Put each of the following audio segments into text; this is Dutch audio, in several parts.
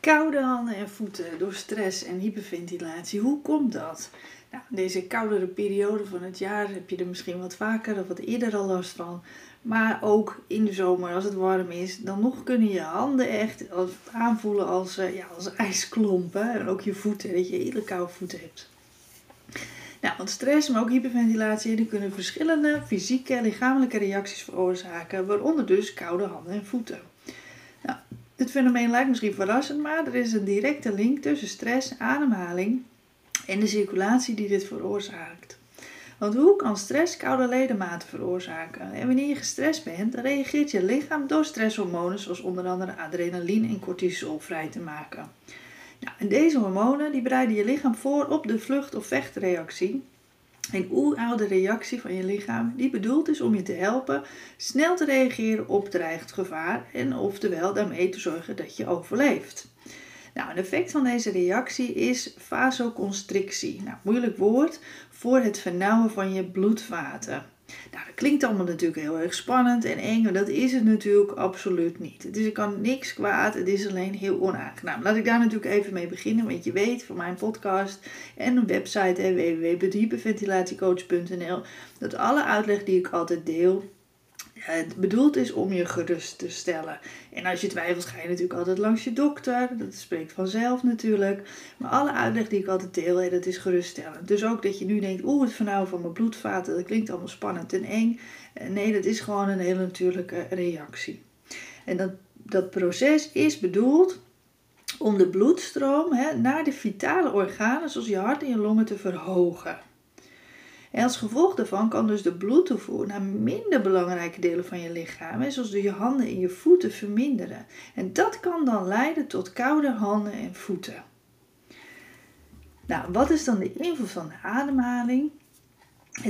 Koude handen en voeten door stress en hyperventilatie. Hoe komt dat? Nou, deze koudere periode van het jaar heb je er misschien wat vaker of wat eerder al last van. Maar ook in de zomer, als het warm is, dan nog kunnen je handen echt aanvoelen als, uh, ja, als ijsklompen. En ook je voeten, dat je hele koude voeten hebt. Nou, want stress, maar ook hyperventilatie, die kunnen verschillende fysieke en lichamelijke reacties veroorzaken, waaronder dus koude handen en voeten. Dit fenomeen lijkt misschien verrassend, maar er is een directe link tussen stress, ademhaling en de circulatie die dit veroorzaakt. Want hoe kan stress koude ledematen veroorzaken? En wanneer je gestrest bent, reageert je lichaam door stresshormonen zoals onder andere adrenaline en cortisol vrij te maken. Nou, en deze hormonen die bereiden je lichaam voor op de vlucht- of vechtreactie. Een oeroude reactie van je lichaam die bedoeld is om je te helpen snel te reageren op dreigend gevaar en oftewel daarmee te zorgen dat je overleeft. Nou, een effect van deze reactie is vasoconstrictie. Nou, moeilijk woord voor het vernauwen van je bloedvaten. Nou, dat klinkt allemaal natuurlijk heel erg spannend en eng, maar dat is het natuurlijk absoluut niet. Dus er kan niks kwaad, het is alleen heel onaangenaam. Laat ik daar natuurlijk even mee beginnen, want je weet van mijn podcast en een website www.hyperventilatiecoach.nl dat alle uitleg die ik altijd deel het bedoeld is om je gerust te stellen. En als je twijfelt, ga je natuurlijk altijd langs je dokter. Dat spreekt vanzelf natuurlijk. Maar alle uitleg die ik altijd deel, dat is geruststellend. Dus ook dat je nu denkt, oeh, het vernauwen van mijn bloedvaten, dat klinkt allemaal spannend en eng. Eh, nee, dat is gewoon een hele natuurlijke reactie. En dat, dat proces is bedoeld om de bloedstroom hè, naar de vitale organen, zoals je hart en je longen, te verhogen. En als gevolg daarvan kan dus de bloedtoevoer naar minder belangrijke delen van je lichaam, zoals je handen en je voeten, verminderen. En dat kan dan leiden tot koude handen en voeten. Nou, wat is dan de invloed van de ademhaling?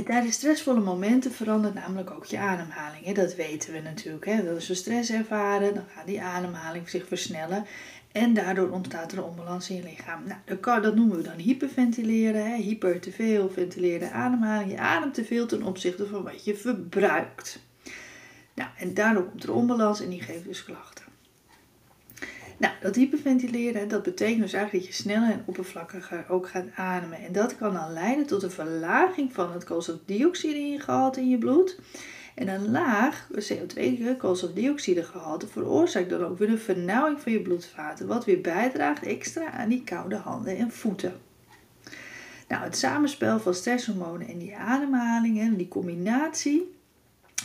tijdens stressvolle momenten verandert namelijk ook je ademhaling. Dat weten we natuurlijk. Als we stress ervaren, dan gaat die ademhaling zich versnellen. En daardoor ontstaat er een onbalans in je lichaam. Nou, dat, noemen we dan hyperventileren. Hè? Hyper te veel, ventileren, ademhaling. Je ademt te veel ten opzichte van wat je verbruikt. Nou, en daardoor komt er onbalans en die geeft dus klachten. Nou, dat hyperventileren, dat betekent dus eigenlijk dat je sneller en oppervlakkiger ook gaat ademen. En dat kan dan leiden tot een verlaging van het koolstofdioxide gehalte in je bloed. En een laag CO2 koolstofdioxidegehalte veroorzaakt dan ook weer een vernauwing van je bloedvaten, wat weer bijdraagt extra aan die koude handen en voeten. Nou, het samenspel van stresshormonen en die ademhaling en die combinatie,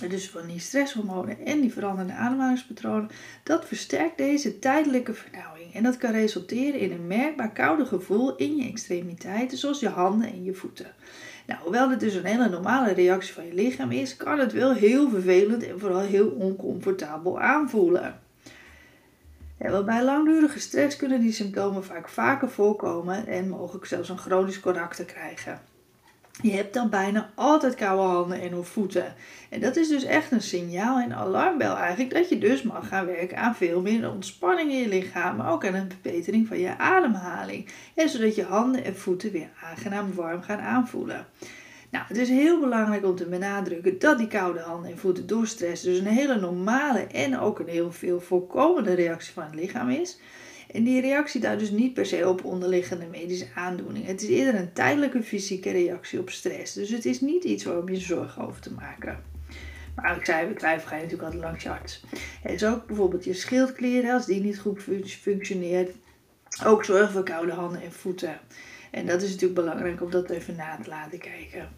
dus van die stresshormonen en die veranderende ademhalingspatronen, dat versterkt deze tijdelijke vernauwing. En dat kan resulteren in een merkbaar koude gevoel in je extremiteiten, zoals je handen en je voeten. Nou, hoewel dit dus een hele normale reactie van je lichaam is, kan het wel heel vervelend en vooral heel oncomfortabel aanvoelen. Ja, bij langdurige stress kunnen die symptomen vaak vaker voorkomen en mogelijk zelfs een chronisch karakter krijgen. Je hebt dan bijna altijd koude handen en voeten. En dat is dus echt een signaal en alarmbel eigenlijk dat je dus mag gaan werken aan veel meer ontspanning in je lichaam, maar ook aan een verbetering van je ademhaling. En zodat je handen en voeten weer aangenaam warm gaan aanvoelen. Nou, het is heel belangrijk om te benadrukken dat die koude handen en voeten door stress dus een hele normale en ook een heel veel voorkomende reactie van het lichaam is. En die reactie duidt dus niet per se op onderliggende medische aandoeningen. Het is eerder een tijdelijke fysieke reactie op stress. Dus het is niet iets waarom je zorgen over te maken. Maar ik zei, bij twijfel ga je natuurlijk altijd langs je arts. Het is ook bijvoorbeeld je schildklier, als die niet goed functioneert. Ook zorgen voor koude handen en voeten. En dat is natuurlijk belangrijk om dat even na te laten kijken.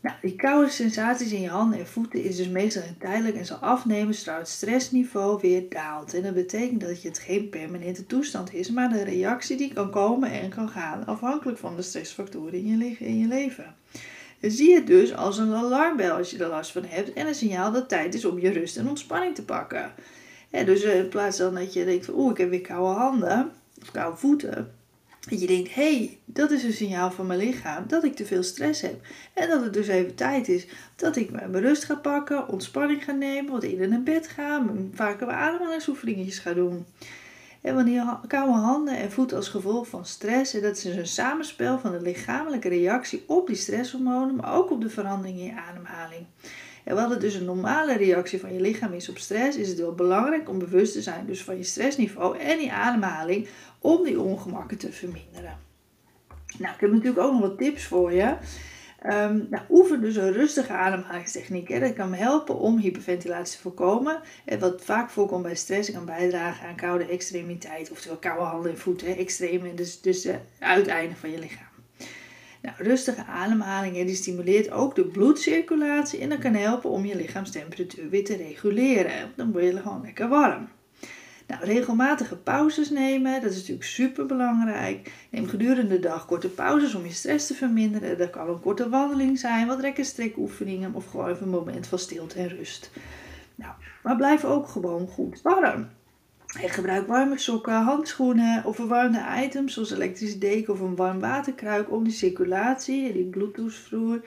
Nou, die koude sensaties in je handen en voeten is dus meestal tijdelijk en zal afnemen zodra het stressniveau weer daalt. En dat betekent dat het geen permanente toestand is, maar een reactie die kan komen en kan gaan afhankelijk van de stressfactoren in je, in je leven. zie het dus als een alarmbel als je er last van hebt en een signaal dat het tijd is om je rust en ontspanning te pakken. dus eh, in plaats van dat je denkt van oeh ik heb weer koude handen of koude voeten, dat je denkt, hé, hey, dat is een signaal van mijn lichaam dat ik te veel stress heb. En dat het dus even tijd is dat ik mijn rust ga pakken, ontspanning ga nemen, wat in naar bed ga, vaker ademhalingsoefeningetjes ga doen. En wanneer koude handen en voeten als gevolg van stress, en dat is dus een samenspel van de lichamelijke reactie op die stresshormonen, maar ook op de verandering in ademhaling. En wat het dus een normale reactie van je lichaam is op stress, is het wel belangrijk om bewust te zijn dus van je stressniveau en die ademhaling om die ongemakken te verminderen. Nou, ik heb natuurlijk ook nog wat tips voor je. Um, nou, oefen dus een rustige ademhalingstechniek. Hè. Dat kan helpen om hyperventilatie te voorkomen. En wat vaak voorkomt bij stress kan bijdragen aan koude extremiteit. Oftewel koude handen en voeten. Extreme, dus, dus de uiteinden van je lichaam. Nou, rustige ademhaling die stimuleert ook de bloedcirculatie. En dat kan helpen om je lichaamstemperatuur weer te reguleren. Dan word je gewoon lekker warm. Nou, regelmatige pauzes nemen, dat is natuurlijk super belangrijk. Neem gedurende de dag korte pauzes om je stress te verminderen. Dat kan een korte wandeling zijn, wat rek- en strekoefeningen of gewoon even een moment van stilte en rust. Nou, maar blijf ook gewoon goed warm. En gebruik warme sokken, handschoenen of verwarmde items zoals elektrische deken of een warm waterkruik om die circulatie en die bloedtoesvloer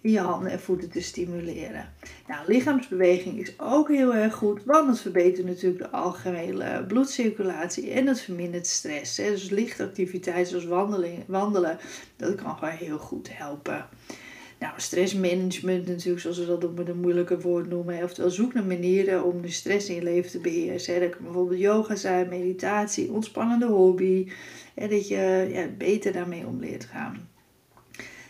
in je handen en voeten te stimuleren. Nou, lichaamsbeweging is ook heel erg goed, want het verbetert natuurlijk de algemene bloedcirculatie en het vermindert stress. Hè. Dus lichtactiviteit zoals wandelen, wandelen, dat kan gewoon heel goed helpen. Nou, stressmanagement natuurlijk, zoals we dat met een moeilijke woord noemen. Oftewel, zoek naar manieren om de stress in je leven te beheersen. Dat kan bijvoorbeeld yoga zijn, meditatie, ontspannende hobby. En dat je ja, beter daarmee om leert gaan.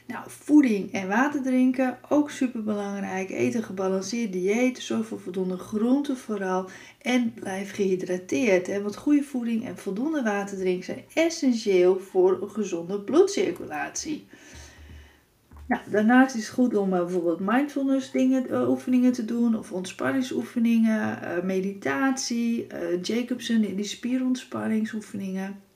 Nou, voeding en water drinken, ook super belangrijk. Eet een gebalanceerd dieet, zorg voor voldoende groenten vooral. En blijf gehydrateerd. Hè? Want goede voeding en voldoende water drinken zijn essentieel voor een gezonde bloedcirculatie. Nou, daarnaast is het goed om uh, bijvoorbeeld mindfulness dingen, uh, oefeningen te doen of ontspanningsoefeningen, uh, meditatie, Jacobson die spierontspanningsoefeningen.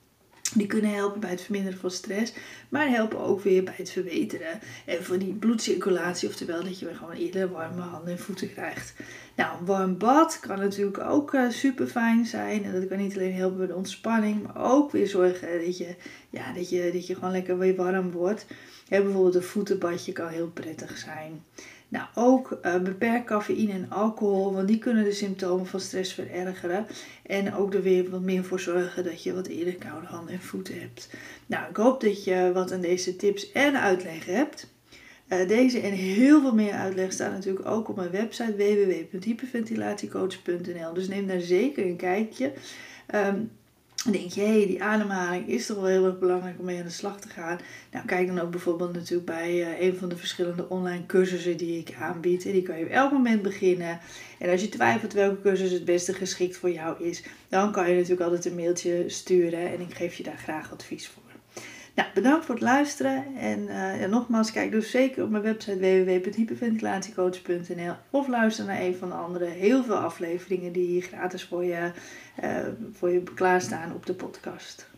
Die kunnen helpen bij het verminderen van stress, maar helpen ook weer bij het verbeteren en van die bloedcirculatie, oftewel dat je weer gewoon eerder warme handen en voeten krijgt. Nou, een warm bad kan natuurlijk ook uh, super fijn zijn en dat kan niet alleen helpen bij de ontspanning, maar ook weer zorgen dat je, ja, dat je, dat je gewoon lekker weer warm wordt. Bijvoorbeeld een voetenbadje kan heel prettig zijn. Nou, ook uh, beperk cafeïne en alcohol, want die kunnen de symptomen van stress verergeren. En ook er weer wat meer voor zorgen dat je wat eerder koude handen en voeten hebt. Nou, ik hoop dat je wat aan deze tips en uitleg hebt. Uh, deze en heel veel meer uitleg staan natuurlijk ook op mijn website www.hyperventilatiecoach.nl. Dus neem daar zeker een kijkje. Um, dan denk je, hé, hey, die ademhaling is toch wel heel erg belangrijk om mee aan de slag te gaan. Nou, kijk dan ook bijvoorbeeld natuurlijk bij uh, een van de verschillende online cursussen die ik aanbied. En die kan je op elk moment beginnen. En als je twijfelt welke cursus het beste geschikt voor jou is, dan kan je natuurlijk altijd een mailtje sturen en ik geef je daar graag advies voor. Nou, bedankt voor het luisteren. En uh, nogmaals, kijk dus zeker op mijn website www.hyperventilatiecoach.nl of luister naar een van de andere heel veel afleveringen die hier gratis voor je, uh, voor je klaarstaan op de podcast.